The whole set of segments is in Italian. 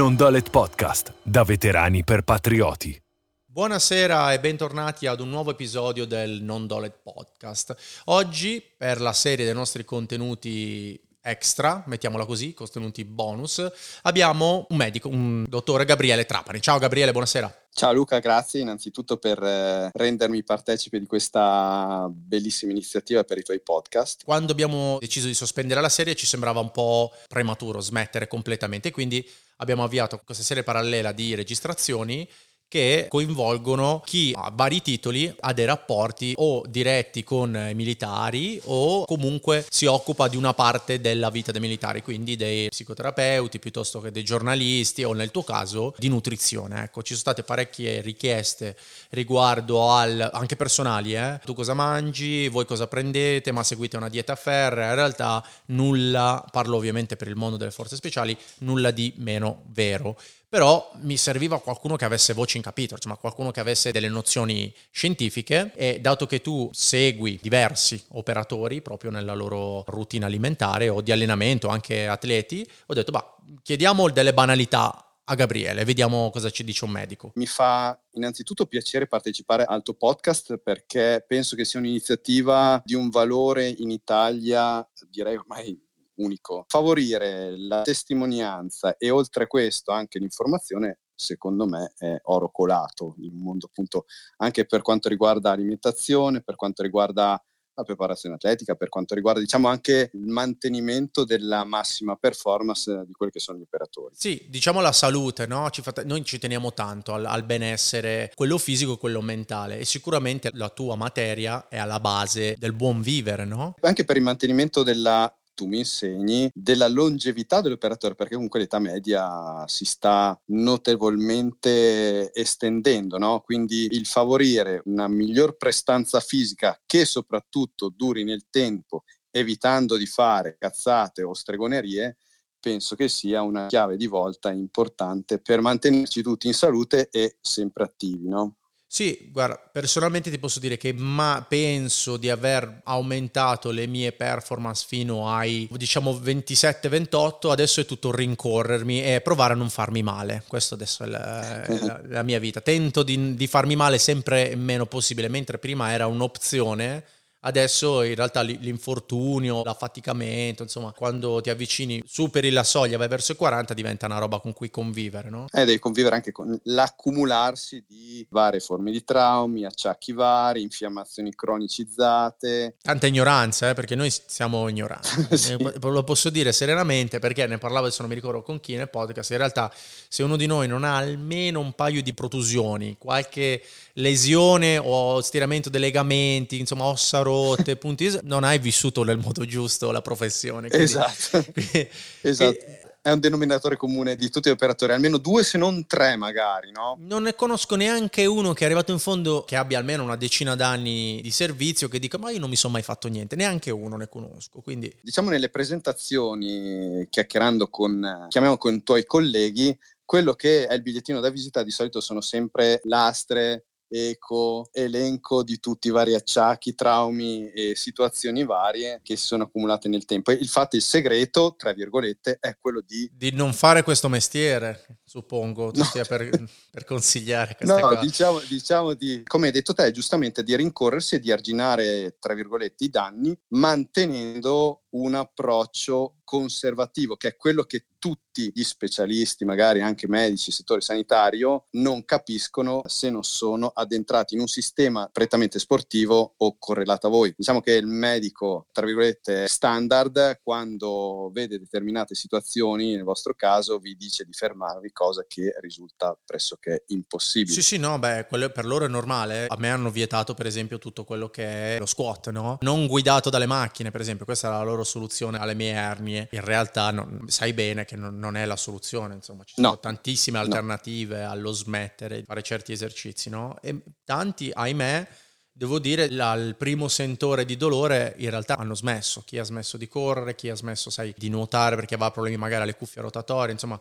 Non Dolet Podcast, da veterani per patrioti. Buonasera e bentornati ad un nuovo episodio del Non Dolet Podcast. Oggi, per la serie dei nostri contenuti extra, mettiamola così, contenuti bonus, abbiamo un medico, un dottore Gabriele Trapani. Ciao Gabriele, buonasera. Ciao Luca, grazie innanzitutto per eh, rendermi partecipe di questa bellissima iniziativa per i tuoi podcast. Quando abbiamo deciso di sospendere la serie ci sembrava un po' prematuro smettere completamente, quindi abbiamo avviato questa serie parallela di registrazioni che coinvolgono chi ha vari titoli, ha dei rapporti o diretti con i militari o comunque si occupa di una parte della vita dei militari, quindi dei psicoterapeuti piuttosto che dei giornalisti o nel tuo caso di nutrizione. Ecco, ci sono state parecchie richieste riguardo al anche personali, eh? tu cosa mangi, voi cosa prendete, ma seguite una dieta ferrea, in realtà nulla, parlo ovviamente per il mondo delle forze speciali, nulla di meno vero però mi serviva qualcuno che avesse voce in capitolo, insomma qualcuno che avesse delle nozioni scientifiche e dato che tu segui diversi operatori proprio nella loro routine alimentare o di allenamento, anche atleti, ho detto, bah, chiediamo delle banalità a Gabriele, vediamo cosa ci dice un medico. Mi fa innanzitutto piacere partecipare al tuo podcast perché penso che sia un'iniziativa di un valore in Italia, direi ormai unico. Favorire la testimonianza e oltre questo anche l'informazione secondo me è oro colato in un mondo appunto anche per quanto riguarda alimentazione, per quanto riguarda la preparazione atletica, per quanto riguarda diciamo anche il mantenimento della massima performance di quelli che sono gli operatori. Sì, diciamo la salute, no? ci fa, noi ci teniamo tanto al, al benessere, quello fisico e quello mentale e sicuramente la tua materia è alla base del buon vivere, no? Anche per il mantenimento della tu mi insegni della longevità dell'operatore, perché comunque l'età media si sta notevolmente estendendo, no? quindi il favorire una miglior prestanza fisica che soprattutto duri nel tempo, evitando di fare cazzate o stregonerie, penso che sia una chiave di volta importante per mantenerci tutti in salute e sempre attivi. No? Sì, guarda, personalmente ti posso dire che ma penso di aver aumentato le mie performance fino ai diciamo 27-28, adesso è tutto rincorrermi e provare a non farmi male. Questo adesso è la, la, la mia vita. Tento di, di farmi male sempre meno possibile, mentre prima era un'opzione Adesso in realtà l'infortunio, l'affaticamento, insomma, quando ti avvicini, superi la soglia, vai verso i 40, diventa una roba con cui convivere, no? Eh, devi convivere anche con l'accumularsi di varie forme di traumi, acciacchi vari, infiammazioni cronicizzate. Tanta ignoranza, eh, perché noi siamo ignoranti. sì. Eh, lo posso dire serenamente perché ne parlavo adesso non mi ricordo con chi nel podcast. In realtà, se uno di noi non ha almeno un paio di protusioni, qualche lesione o stiramento dei legamenti, insomma, ossa rotte, punti, non hai vissuto nel modo giusto la professione. Quindi, esatto. Esatto. E, è un denominatore comune di tutti gli operatori, almeno due se non tre magari, no? Non ne conosco neanche uno che è arrivato in fondo che abbia almeno una decina d'anni di servizio che dica ma io non mi sono mai fatto niente, neanche uno ne conosco, quindi... Diciamo nelle presentazioni, chiacchierando con, chiamiamo con i tuoi colleghi, quello che è il bigliettino da visita di solito sono sempre lastre, eco, elenco di tutti i vari acciacchi, traumi e situazioni varie che si sono accumulate nel tempo. Il fatto, il segreto, tra virgolette, è quello di... Di non fare questo mestiere, suppongo, tu no. sia per, per, consigliare queste no, cose. No, diciamo, diciamo di, come hai detto te, giustamente di rincorrersi e di arginare, tra virgolette, i danni, mantenendo un approccio conservativo, che è quello che tutti gli specialisti, magari anche medici, settore sanitario, non capiscono se non sono addentrati in un sistema prettamente sportivo o correlato a voi. Diciamo che il medico, tra virgolette, standard, quando vede determinate situazioni, nel vostro caso, vi dice di fermarvi, cosa che risulta pressoché impossibile. Sì, sì, no, beh, quello per loro è normale. A me hanno vietato, per esempio, tutto quello che è lo squat, no? Non guidato dalle macchine, per esempio, questa è la loro soluzione alle mie ernie. In realtà non, sai bene che non, non, è la soluzione, insomma, ci sono no. tantissime alternative no. allo smettere di fare certi esercizi, no? E tanti, ahimè, devo dire, la, il primo sentore di dolore in realtà hanno smesso. Chi ha smesso di correre, chi ha smesso, sai, di nuotare perché aveva problemi magari alle cuffie rotatorie, insomma,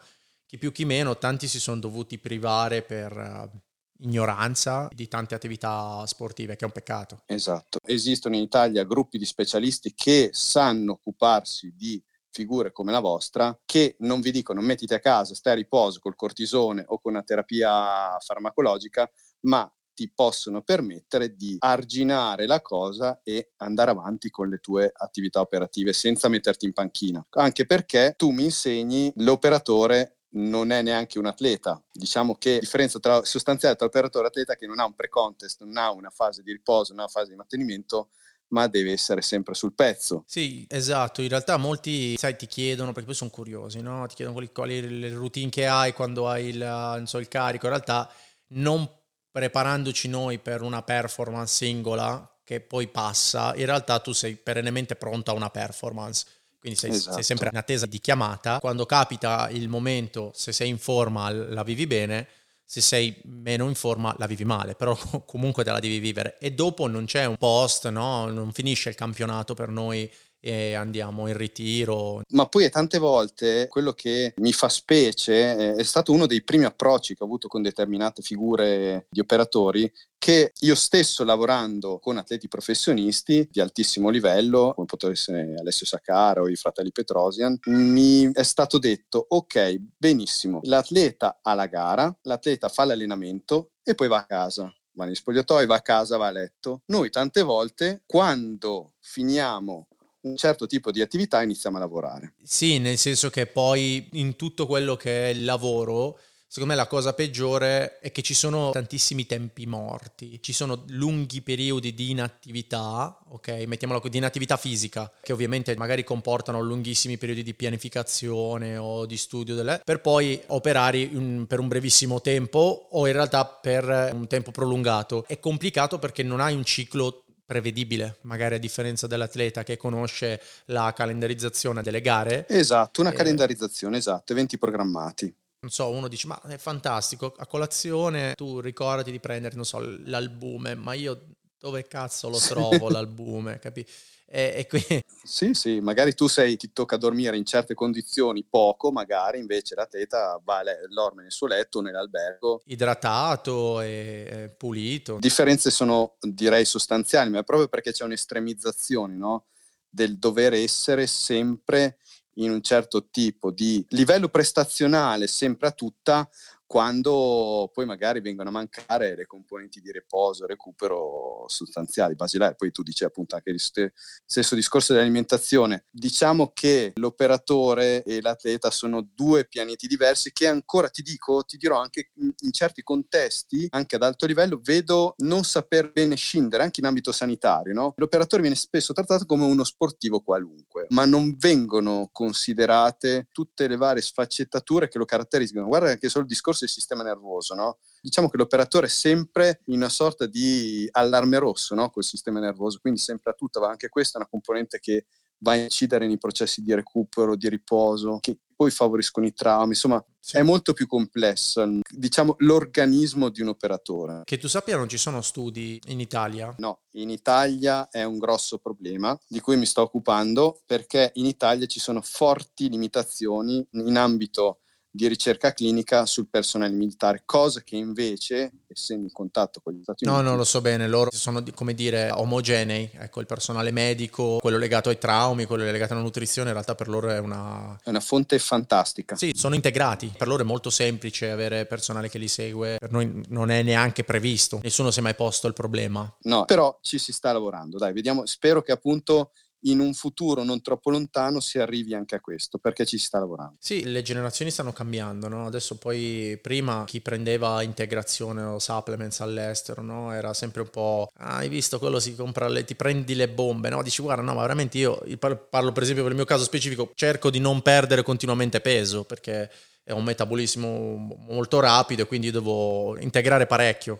chi più chi meno, tanti si sono dovuti privare per uh, ignoranza di tante attività sportive, che è un peccato. Esatto. Esistono in Italia gruppi di specialisti che sanno occuparsi di figure come la vostra che non vi dicono mettiti a casa, stai a riposo col cortisone o con una terapia farmacologica, ma ti possono permettere di arginare la cosa e andare avanti con le tue attività operative senza metterti in panchina. Anche perché tu mi insegni l'operatore non è neanche un atleta. Diciamo che la differenza tra, sostanziale tra operatore e atleta è che non ha un pre-contest, non ha una fase di riposo, non ha una fase di mantenimento, ma deve essere sempre sul pezzo. Sì, esatto. In realtà molti, sai, ti chiedono, perché poi sono curiosi, no? Ti chiedono quali, quali le routine che hai quando hai il, so, il carico. In realtà non preparandoci noi per una performance singola che poi passa, in realtà tu sei perennemente pronto a una performance. Quindi sei, esatto. sei, sempre in attesa di chiamata. Quando capita il momento, se sei in forma, la vivi bene, se sei meno in forma, la vivi male, però comunque te la devi vivere. E dopo non c'è un post, no? non finisce il campionato per noi e andiamo in ritiro. Ma poi tante volte quello che mi fa specie è stato uno dei primi approcci che ho avuto con determinate figure di operatori che io stesso lavorando con atleti professionisti di altissimo livello, come potrebbe essere Alessio Saccaro o i fratelli Petrosian, mi è stato detto ok, benissimo, l'atleta ha la gara, l'atleta fa l'allenamento e poi va a casa va negli spogliatoi, va a casa, va a letto. Noi tante volte, quando finiamo un certo tipo di attività iniziamo a lavorare. Sì, nel senso che poi in tutto quello che è il lavoro, secondo me la cosa peggiore è che ci sono tantissimi tempi morti, ci sono lunghi periodi di inattività, ok? Mettiamolo di inattività fisica, che ovviamente magari comportano lunghissimi periodi di pianificazione o di studio, delle, per poi operare un, per un brevissimo tempo o in realtà per un tempo prolungato. È complicato perché non hai un ciclo prevedibile, magari a differenza dell'atleta che conosce la calendarizzazione delle gare. Esatto, una eh, calendarizzazione, esatto, eventi programmati. Non so, uno dice, ma è fantastico, a colazione tu ricordati di prendere, non so, l'albume, ma io dove cazzo lo trovo l'albume, capi? E, e qui... Sì, sì, magari tu sei, ti tocca dormire in certe condizioni poco, magari invece l'atleta va, dorme nel suo letto, nell'albergo. Idratato e pulito. Differenze sono, direi, sostanziali, ma proprio perché c'è un'estremizzazione, no? Del dover essere sempre in un certo tipo di livello prestazionale, sempre a tutta, quando poi magari vengono a mancare le componenti di riposo, recupero sostanziali, basilari. Poi tu dici appunto anche il stesso discorso dell'alimentazione. Diciamo che l'operatore e l'atleta sono due pianeti diversi che ancora ti dico, ti dirò anche in certi contesti, anche ad alto livello, vedo non saper bene scindere, anche in ambito sanitario. No? L'operatore viene spesso trattato come uno sportivo qualunque, ma non vengono considerate tutte le varie sfaccettature che lo caratterizzano. Guarda anche solo il discorso del sistema nervoso, no? Diciamo che l'operatore è sempre in una sorta di allarme rosso, no? Col sistema nervoso, quindi sempre a tutta, va anche questa è una componente che va a incidere nei processi di recupero, di riposo, che poi favoriscono i traumi, insomma sì. è molto più complesso, diciamo, l'organismo di un operatore. Che tu sappia non ci sono studi in Italia? No, in Italia è un grosso problema di cui mi sto occupando perché in Italia ci sono forti limitazioni in ambito di ricerca clinica sul personale militare, cosa che invece, essendo in contatto con gli Stati Uniti... No, non lo so bene, loro sono, come dire, omogenei, ecco, il personale medico, quello legato ai traumi, quello legato alla nutrizione, in realtà per loro è una... È una fonte fantastica. Sì, sono integrati, per loro è molto semplice avere personale che li segue, per noi non è neanche previsto, nessuno si è mai posto il problema. No, però ci si sta lavorando, dai, vediamo, spero che appunto in un futuro non troppo lontano si arrivi anche a questo, perché ci si sta lavorando. Sì, le generazioni stanno cambiando, no? Adesso poi prima chi prendeva integrazione o supplements all'estero, no? Era sempre un po', ah, hai visto quello si compra, le, ti prendi le bombe, no? Dici guarda, no, ma veramente io parlo per esempio per il mio caso specifico, cerco di non perdere continuamente peso perché è un metabolismo molto rapido e quindi devo integrare parecchio.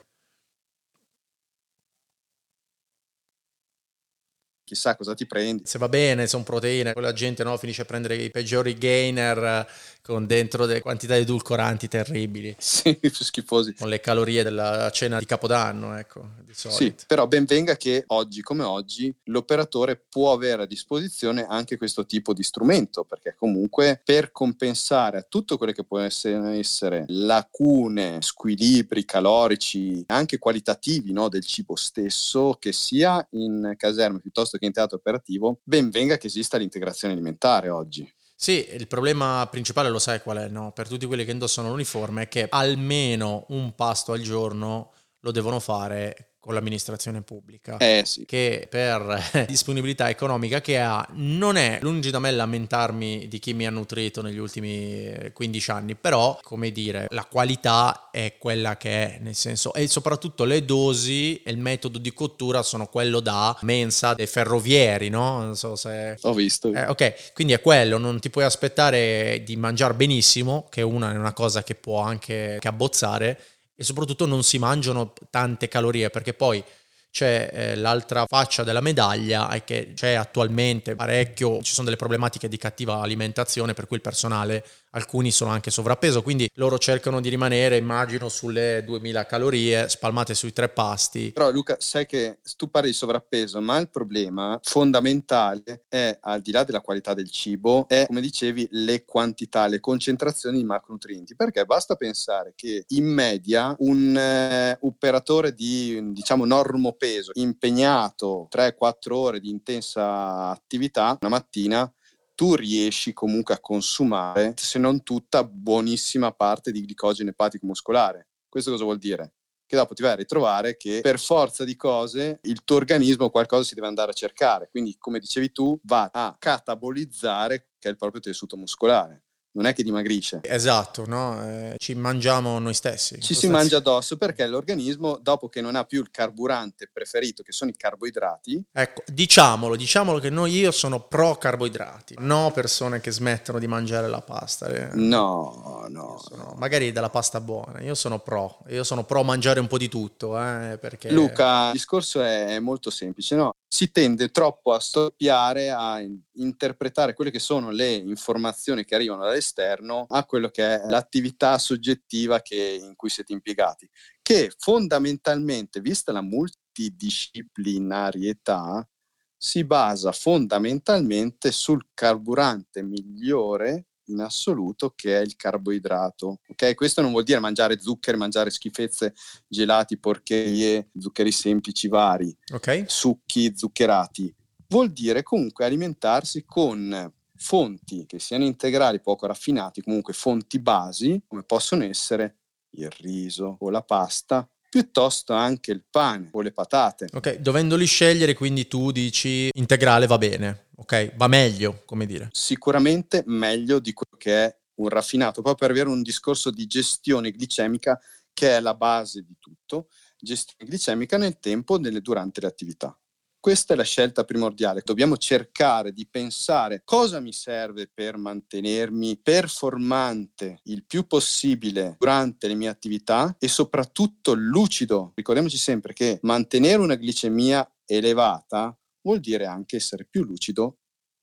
Chissà cosa ti prendi. Se va bene, sono proteine, quella gente no, finisce a prendere i peggiori gainer con dentro delle quantità di edulcoranti terribili. Sì, più schifosi. Con le calorie della cena di Capodanno, ecco, di Sì, però ben venga che oggi come oggi l'operatore può avere a disposizione anche questo tipo di strumento, perché comunque per compensare a tutto quello che può essere, essere lacune, squilibri calorici, anche qualitativi no, del cibo stesso, che sia in caserma piuttosto che in teatro operativo, ben venga che esista l'integrazione alimentare oggi. Sì, il problema principale lo sai qual è, no? Per tutti quelli che indossano l'uniforme è che almeno un pasto al giorno lo devono fare con l'amministrazione pubblica, eh, sì. che per disponibilità economica che ha non è lungi da me lamentarmi di chi mi ha nutrito negli ultimi 15 anni, però come dire, la qualità è quella che è, nel senso, e soprattutto le dosi e il metodo di cottura sono quello da mensa dei ferrovieri, no? Non so se... Ho visto. Eh, ok, quindi è quello, non ti puoi aspettare di mangiare benissimo, che una è una cosa che può anche che abbozzare, e soprattutto non si mangiano tante calorie perché poi c'è eh, l'altra faccia della medaglia è che c'è attualmente parecchio, ci sono delle problematiche di cattiva alimentazione per cui il personale alcuni sono anche sovrappeso, quindi loro cercano di rimanere, immagino, sulle 2000 calorie spalmate sui tre pasti. Però Luca, sai che tu parli di sovrappeso, ma il problema fondamentale è, al di là della qualità del cibo, è, come dicevi, le quantità, le concentrazioni di macronutrienti, perché basta pensare che in media un eh, operatore di, diciamo, normopeso impegnato 3-4 ore di intensa attività una mattina tu riesci comunque a consumare, se non tutta, buonissima parte di glicogeno epatico muscolare. Questo cosa vuol dire? Che dopo ti vai a ritrovare che per forza di cose il tuo organismo qualcosa si deve andare a cercare. Quindi, come dicevi tu, va a catabolizzare che è il proprio tessuto muscolare non è che dimagrisce. Esatto, no? eh, ci mangiamo noi stessi. Ci si mangia addosso perché l'organismo, dopo che non ha più il carburante preferito, che sono i carboidrati. Ecco, diciamolo, diciamolo che noi io sono pro carboidrati, no persone che smettono di mangiare la pasta. Eh. No, no, sono, Magari della pasta buona, io sono pro, io sono pro mangiare un po' di tutto. Eh, perché... Luca, il discorso è molto semplice, no? Si tende troppo a stoppiare, a interpretare quelle che sono le informazioni che arrivano dall'esterno a quello che è l'attività soggettiva che, in cui siete impiegati, che fondamentalmente, vista la multidisciplinarietà, si basa fondamentalmente sul carburante migliore in assoluto che è il carboidrato. Ok, questo non vuol dire mangiare zuccheri, mangiare schifezze, gelati, porcherie, zuccheri semplici vari, okay. succhi zuccherati. Vuol dire comunque alimentarsi con fonti che siano integrali, poco raffinati, comunque fonti basi, come possono essere il riso o la pasta, piuttosto anche il pane o le patate. Ok, dovendoli scegliere, quindi tu dici integrale va bene, ok? Va meglio, come dire. Sicuramente meglio di quello che è un raffinato, proprio per avere un discorso di gestione glicemica che è la base di tutto, gestione glicemica nel tempo nelle, durante le attività. Questa è la scelta primordiale. Dobbiamo cercare di pensare cosa mi serve per mantenermi performante il più possibile durante le mie attività e soprattutto lucido. Ricordiamoci sempre che mantenere una glicemia elevata vuol dire anche essere più lucido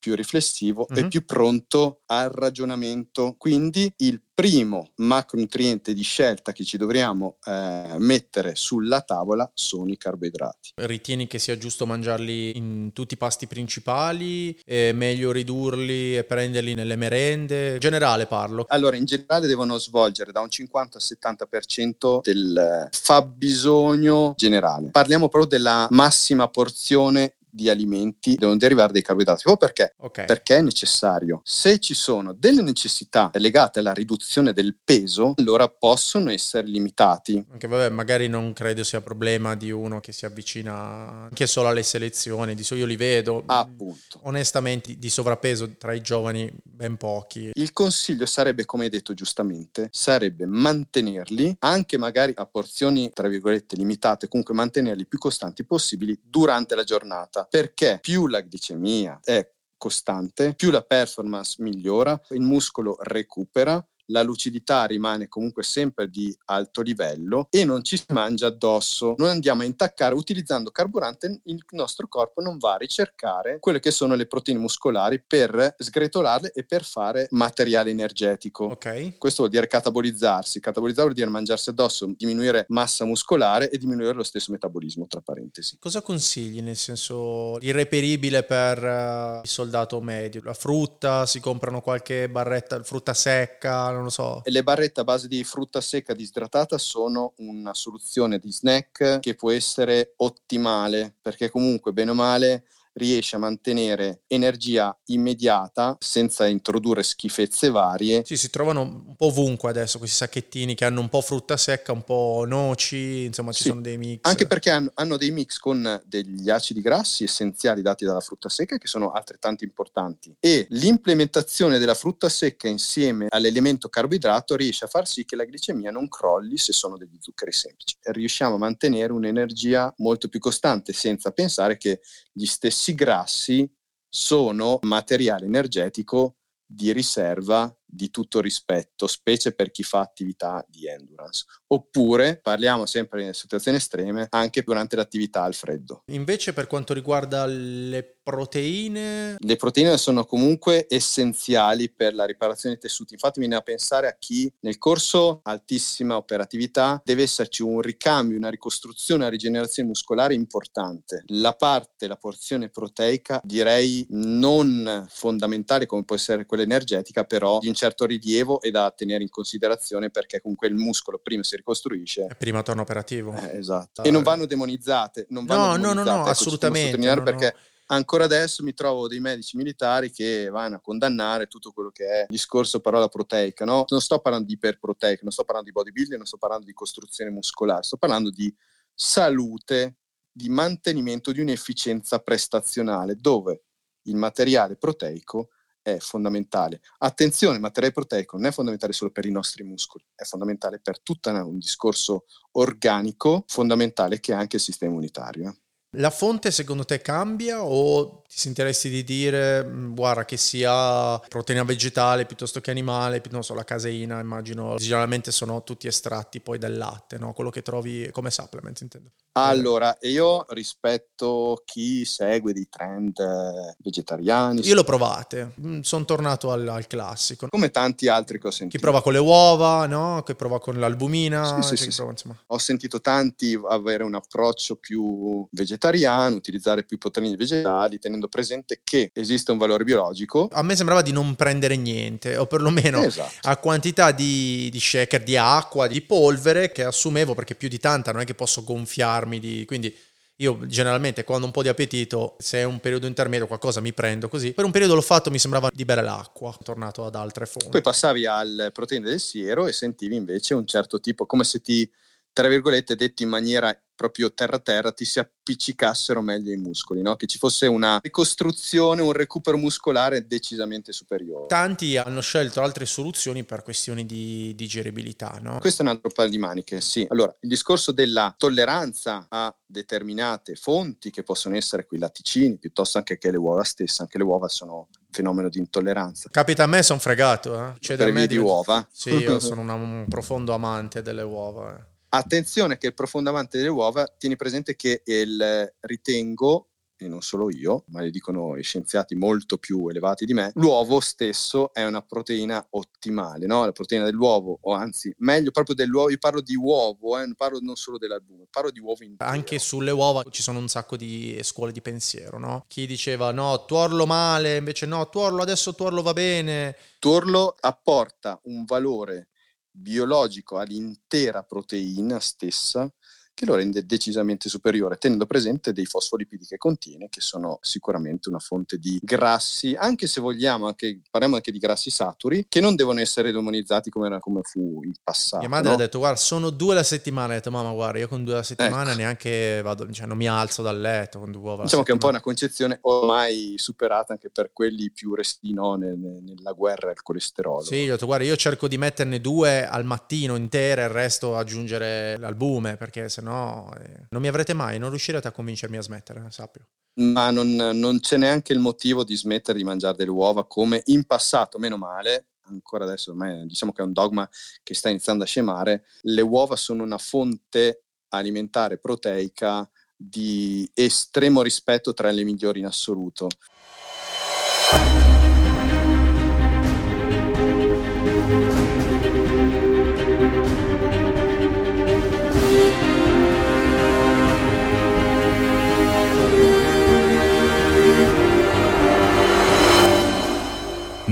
più riflessivo mm-hmm. e mhm. più pronto al ragionamento. Quindi il primo macronutriente di scelta che ci dovremmo eh, mettere sulla tavola sono i carboidrati. Ritieni che sia giusto mangiarli in tutti i pasti principali? È meglio ridurli e prenderli nelle merende? In generale parlo. Allora, in generale devono svolgere da un 50 al 70% del fabbisogno generale. Parliamo proprio della massima porzione di alimenti devono derivare dai carboidrati. Proprio perché? Okay. Perché è necessario. Se ci sono delle necessità legate alla riduzione del peso, allora possono essere limitati. Anche vabbè, magari non credo sia problema di uno che si avvicina anche solo alle selezioni, di solito io li vedo. Appunto. Onestamente di sovrappeso tra i giovani ben pochi. Il consiglio sarebbe, come hai detto giustamente, sarebbe mantenerli anche magari a porzioni tra virgolette limitate, comunque mantenerli più costanti possibili durante la giornata perché più la glicemia è costante, più la performance migliora, il muscolo recupera, la lucidità rimane comunque sempre di alto livello e non ci si mangia addosso. Noi andiamo a intaccare utilizzando carburante, il nostro corpo non va a ricercare quelle che sono le proteine muscolari per sgretolarle e per fare materiale energetico. Okay. Questo vuol dire catabolizzarsi. Catabolizzare vuol dire mangiarsi addosso, diminuire massa muscolare e diminuire lo stesso metabolismo, tra parentesi. Cosa consigli nel senso irreperibile per uh, il soldato medio? La frutta, si comprano qualche barretta, frutta secca, non lo so. Le barrette a base di frutta secca disidratata sono una soluzione di snack che può essere ottimale perché comunque bene o male riesce a mantenere energia immediata senza introdurre schifezze varie. Sì, si trovano un po' ovunque adesso questi sacchettini che hanno un po' frutta secca, un po' noci, insomma ci sì, sono dei mix. Anche perché hanno, hanno, dei mix con degli acidi grassi essenziali dati dalla frutta secca che sono altrettanto importanti e l'implementazione della frutta secca insieme all'elemento carboidrato riesce a far sì che la glicemia non crolli se sono degli zuccheri semplici. Riusciamo a mantenere un'energia molto più costante senza pensare che gli stessi grassi sono materiale energetico di riserva di tutto rispetto, specie per chi fa attività di endurance. Oppure, parliamo sempre in situazioni estreme, anche durante l'attività al freddo. Invece per quanto riguarda le proteine? Le proteine sono comunque essenziali per la riparazione dei tessuti. Infatti mi viene a pensare a chi nel corso altissima operatività deve esserci un ricambio, una ricostruzione, una rigenerazione muscolare importante. La parte, la porzione proteica direi non fondamentale come può essere quella energetica, però di un certo rilievo e da tenere in considerazione perché comunque il muscolo prima si ricostruisce. E prima torna operativo. Eh, esatto. E non vanno demonizzate. Non vanno no, demonizzate. no, no, no, ecco, assolutamente. No, perché no ancora adesso mi trovo dei medici militari che vanno a condannare tutto quello che è discorso parola proteica, no? Non sto parlando di iperproteica, non sto parlando di bodybuilding, non sto parlando di costruzione muscolare, sto parlando di salute, di mantenimento di un'efficienza prestazionale, dove il materiale proteico è fondamentale. Attenzione, materiale proteico non è fondamentale solo per i nostri muscoli, è fondamentale per tutto un discorso organico, fondamentale che è anche il sistema immunitario. La fonte secondo te cambia o ti sentiresti di dire mm, guarda che sia proteina vegetale piuttosto che animale, non so la caseina immagino, generalmente sono tutti estratti poi del latte, no? quello che trovi come supplement intendo. Allora, io rispetto chi segue dei trend eh, vegetariani. Io l'ho provate, mm, sono tornato al, al, classico. Come tanti altri che ho sentito. Chi prova con le uova, no? Chi prova con l'albumina. Sì, sì, sì, prova, ho sentito tanti avere un approccio più vegetariano, utilizzare più proteine vegetali, tenendo presente che esiste un valore biologico. A me sembrava di non prendere niente, o perlomeno esatto. a quantità di, di shaker, di acqua, di polvere che assumevo, perché più di tanta non è che posso gonfiarmi di... Quindi io generalmente quando ho un po' di appetito, se è un periodo intermedio qualcosa mi prendo così. Per un periodo l'ho fatto, mi sembrava di bere l'acqua, tornato ad altre fonti. Poi passavi al proteine del siero e sentivi invece un certo tipo, come se ti, tra virgolette, detto in maniera proprio terra terra ti si appiccicassero meglio i muscoli, no? che ci fosse una ricostruzione, un recupero muscolare decisamente superiore. Tanti hanno scelto altre soluzioni per questioni di digeribilità. No? Questo è un altro paio di maniche, sì. Allora, il discorso della tolleranza a determinate fonti che possono essere quei latticini piuttosto anche che le uova stesse, anche le uova sono fenomeno di intolleranza. Capita a me, sono fregato. Eh? Cioè, per via di uova? Sì, io sono una, un profondo amante delle uova. Eh. Attenzione che il profondo amante delle uova, tieni presente che il ritengo e non solo io, ma le dicono i scienziati molto più elevati di me, l'uovo stesso è una proteina ottimale, no? la proteina dell'uovo, o anzi, meglio proprio dell'uovo, io parlo di uovo, eh? parlo non solo dell'albume, parlo di uovo intero. Anche sulle uova ci sono un sacco di scuole di pensiero, no? Chi diceva no, tuorlo male, invece no, tuorlo adesso tuorlo va bene. Tuorlo apporta un valore biologico all'intera proteina stessa che lo rende decisamente superiore, tenendo presente dei fosfolipidi che contiene, che sono sicuramente una fonte di grassi, anche se vogliamo, anche, parliamo anche di grassi saturi, che non devono essere demonizzati come, come fu in passato. Mia madre no? ha detto, guarda, sono due alla settimana, ha detto, mamma, guarda, io con due alla settimana ecco. neanche vado, cioè non mi alzo dal letto con due uova. Diciamo che è un po' una concezione ormai superata anche per quelli più resti no, nella guerra al colesterolo. Sì, io ho detto, guarda, io cerco di metterne due al mattino intere, il resto aggiungere l'albume, perché se no eh, non mi avrete mai, non riuscirete a convincermi a smettere, eh, sappio. Ma non, non c'è neanche il motivo di smettere di mangiare delle uova come in passato, meno male, ancora adesso ormai diciamo che è un dogma che sta iniziando a scemare, le uova sono una fonte alimentare proteica di estremo rispetto tra le migliori in assoluto.